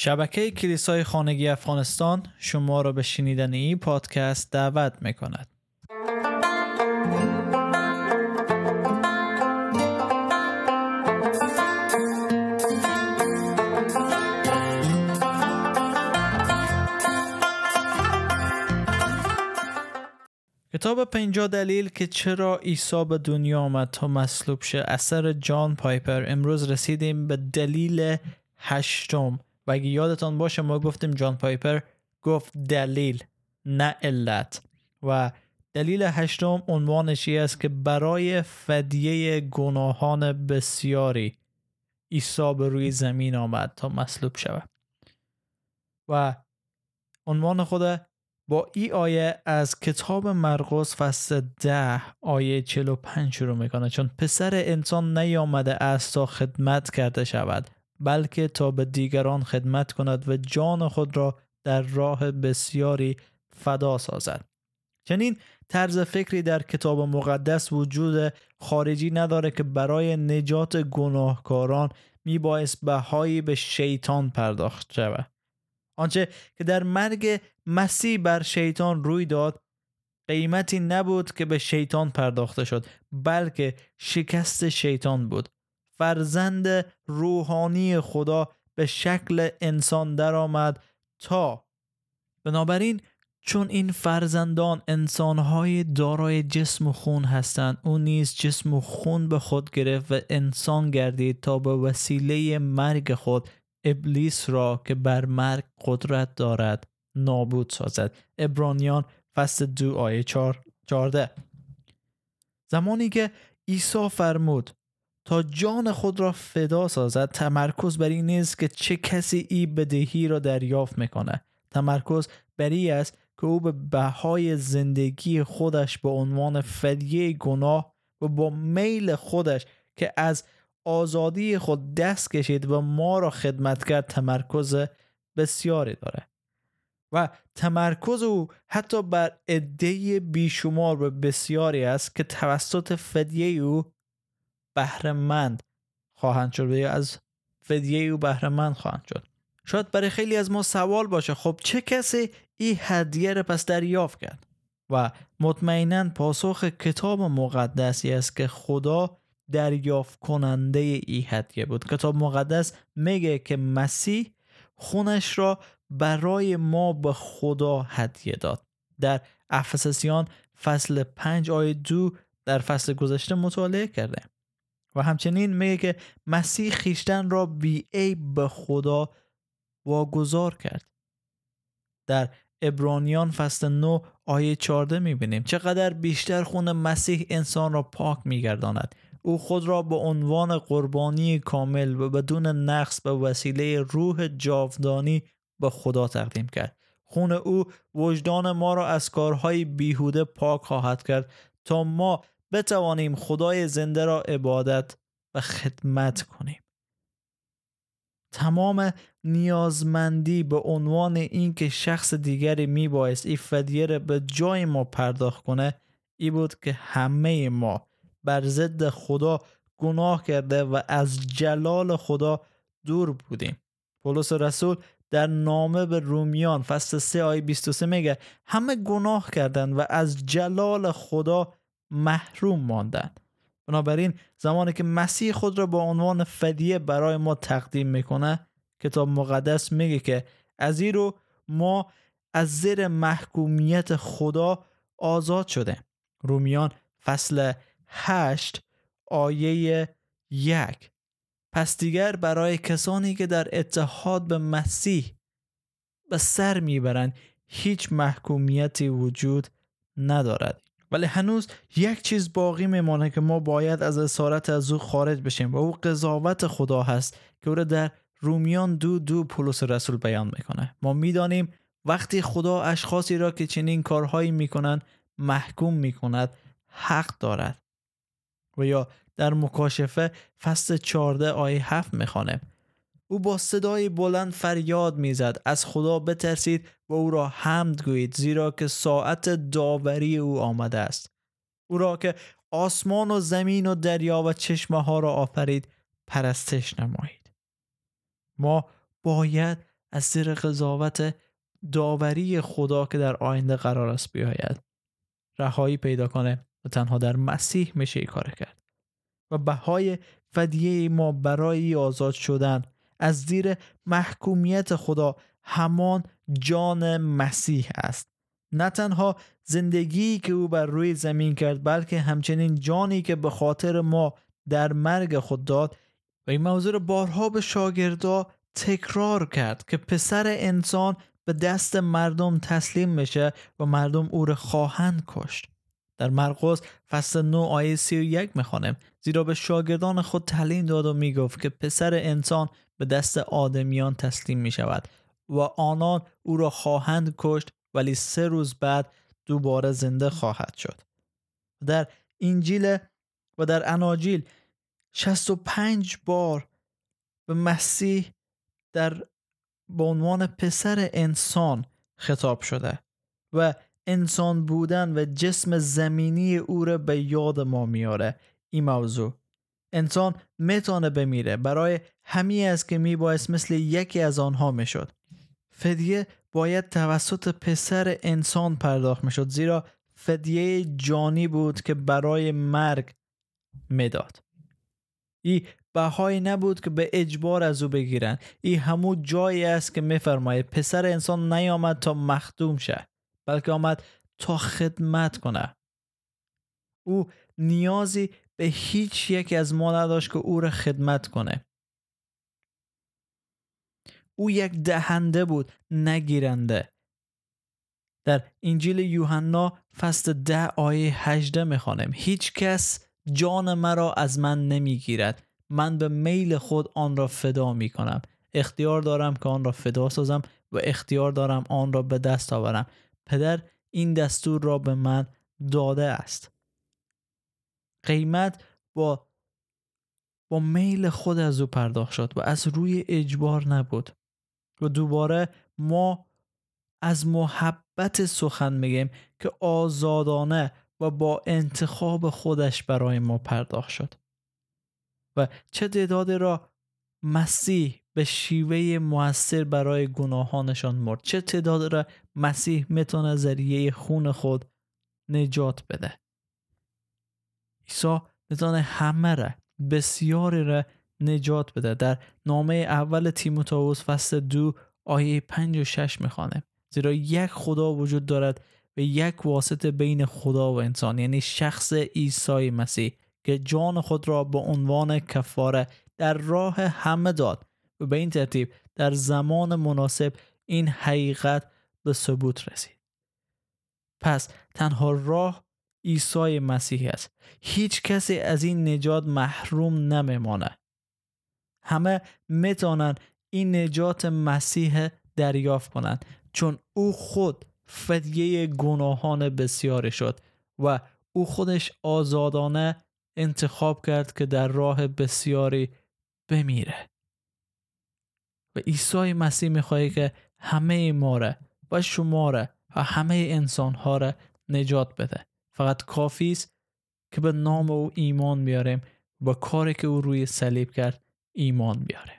شبکه کلیسای خانگی افغانستان شما را به شنیدن این پادکست دعوت می کند. کتاب پنجا دلیل که چرا عیسی به دنیا آمد تا مصلوب شه اثر جان پایپر امروز رسیدیم به دلیل هشتم و اگه یادتان باشه ما گفتیم جان پایپر گفت دلیل نه علت. و دلیل هشتم عنوانش است که برای فدیه گناهان بسیاری عیسی به روی زمین آمد تا مصلوب شود. و عنوان خود با ای آیه از کتاب مرقس فصل ده آیه 45 شروع می‌کنه. چون پسر انسان نیامده است تا خدمت کرده شود. بلکه تا به دیگران خدمت کند و جان خود را در راه بسیاری فدا سازد. چنین طرز فکری در کتاب مقدس وجود خارجی نداره که برای نجات گناهکاران میبایست بهایی به شیطان پرداخت شود. آنچه که در مرگ مسیح بر شیطان روی داد قیمتی نبود که به شیطان پرداخته شد بلکه شکست شیطان بود. فرزند روحانی خدا به شکل انسان درآمد تا بنابراین چون این فرزندان انسانهای دارای جسم و خون هستند او نیز جسم و خون به خود گرفت و انسان گردید تا به وسیله مرگ خود ابلیس را که بر مرگ قدرت دارد نابود سازد. ابرانیان فصل دو آیه چارده زمانی که عیسی فرمود تا جان خود را فدا سازد. تمرکز بر این نیست که چه کسی ای بدهی را دریافت می‌کنه تمرکز بر این است که او به بهای زندگی خودش به عنوان فدیه گناه و با میل خودش که از آزادی خود دست کشید و ما را خدمت کرد تمرکز بسیاری داره و تمرکز او حتی بر عده بیشمار و بسیاری است که توسط فدیه او بهرهمند خواهند شد یا از فدیه او بهرهمند خواهند شد. شاید برای خیلی از ما سوال باشه خب چه کسی این هدیه را پس دریافت کرد؟ و مطمئنا پاسخ کتاب مقدسی است که خدا دریافت کننده ای هدیه بود. کتاب مقدس میگه که مسیح خونش را برای ما به خدا هدیه داد. در افسسیان فصل 5 آیه دو در فصل گذشته مطالعه کرده. و همچنین میگه که مسیح خیشتن را بی عیب به خدا واگذار کرد. در ابرانیان فصل 9 آیه 14 می‌بینیم چقدر بیشتر خون مسیح انسان را پاک میگرداند. او خود را به عنوان قربانی کامل و بدون نقص به وسیله روح جاودانی به خدا تقدیم کرد. خون او وجدان ما را از کارهای بیهوده پاک خواهد کرد تا ما بتوانیم خدای زنده را عبادت و خدمت کنیم. تمام نیازمندی به عنوان اینکه شخص دیگری میبایست این فدیه را به جای ما پرداخت کنه ای بود که همه ما بر ضد خدا گناه کرده و از جلال خدا دور بودیم. پولس رسول در نامه به رومیان فصل 3 آیه 23 میگه همه گناه کردند و از جلال خدا محروم ماندند بنابراین زمانی که مسیح خود را به عنوان فدیه برای ما تقدیم می‌کنه کتاب مقدس میگه که از این رو ما از زیر محکومیت خدا آزاد شده رومیان فصل 8 آیه یک. پس دیگر برای کسانی که در اتحاد به مسیح به سر می‌برند هیچ محکومیتی وجود ندارد. ولی هنوز یک چیز باقی میمانه که ما باید از اسارت از او خارج بشیم و او قضاوت خدا هست که او را در رومیان دو دو پولس رسول بیان می‌کنه. ما می‌دانیم وقتی خدا اشخاصی را که چنین کارهایی می‌کنند محکوم می‌کند حق دارد. و یا در مکاشفه فصل 14 آیه 7 می‌خوانه. او با صدای بلند فریاد می‌زد. از خدا بترسید و او را حمد گویید زیرا که ساعت داوری او آمده است. او را که آسمان و زمین و دریا و چشمه ها را آفرید پرستش نمایید. ما باید از زیر قضاوت داوری خدا که در آینده قرار است بیاید. رهایی پیدا کنه و تنها در مسیح میشه کار کرد. و بهای فدیه ما برای آزاد شدن از زیر محکومیت خدا همان جان مسیح است. نه تنها زندگی که او بر روی زمین کرد بلکه همچنین جانی که به خاطر ما در مرگ خود داد و این موضوع بارها به شاگردا تکرار کرد که پسر انسان به دست مردم تسلیم میشه و مردم او را خواهند کشت. در مرقس فصل 9 آیه 31 می‌خوانیم زیرا به شاگردان خود تعلیم داد و می‌گفت که پسر انسان به دست آدمیان تسلیم می شود و آنان او را خواهند کشت ولی سه روز بعد دوباره زنده خواهد شد. در انجیل و در اناجیل 65 بار به مسیح در به عنوان پسر انسان خطاب شده و انسان بودن و جسم زمینی او را به یاد ما میاره این موضوع انسان می‌تونه بمیره. برای همی است که میبایست مثل یکی از آنها می‌شد. فدیه باید توسط پسر انسان پرداخت می‌شد زیرا فدیه جانی بود که برای مرگ می‌داد. ای بهایی نبود که به اجبار از او بگیرن. ای همو جایی است که میفرماید پسر انسان نیامد تا مخدوم شه بلکه آمد تا خدمت کنه او نیازی به هیچ یک از ما نداشت که او را خدمت کنه. او یک دهنده بود نگیرنده. در انجیل یوحنا فصل ده آیه 18 می‌خوانیم هیچ کس جان مرا از من نمی‌گیرد من به میل خود آن را فدا می کنم. اختیار دارم که آن را فدا سازم و اختیار دارم آن را به دست آورم. پدر این دستور را به من داده است. قیمت با با میل خود از او پرداخت شد و از روی اجبار نبود و دوباره ما از محبت سخن میگیم که آزادانه و با انتخاب خودش برای ما پرداخت شد و چه تعدادی را مسیح به شیوه موثر برای گناهانشان مرد چه تعداد را مسیح می‌تونه ذریعه خون خود نجات بده. عیسی می‌تونه همه را بسیاری را نجات بده. در نامه اول تیموتائوس فصل دو آیه 5 و 6 می‌خوانه. زیرا یک خدا وجود دارد و یک واسطه بین خدا و انسان یعنی شخص عیسی مسیح که جان خود را به عنوان کفاره در راه همه داد. و به این ترتیب در زمان مناسب این حقیقت به ثبوت رسید. پس تنها راه عیسی مسیح است. هیچ کسی از این نجات محروم نمیمانه همه می‌تونن این نجات مسیح دریافت کنند چون او خود فدیه گناهان بسیاری شد و او خودش آزادانه انتخاب کرد که در راه بسیاری بمیره. و عیسی مسیح می‌خواهی که همه ما را و شما را و همه انسان ها را نجات بده. فقط کافی است که به نام او ایمان بیاریم و کاری که او روی صلیب کرد ایمان بیاریم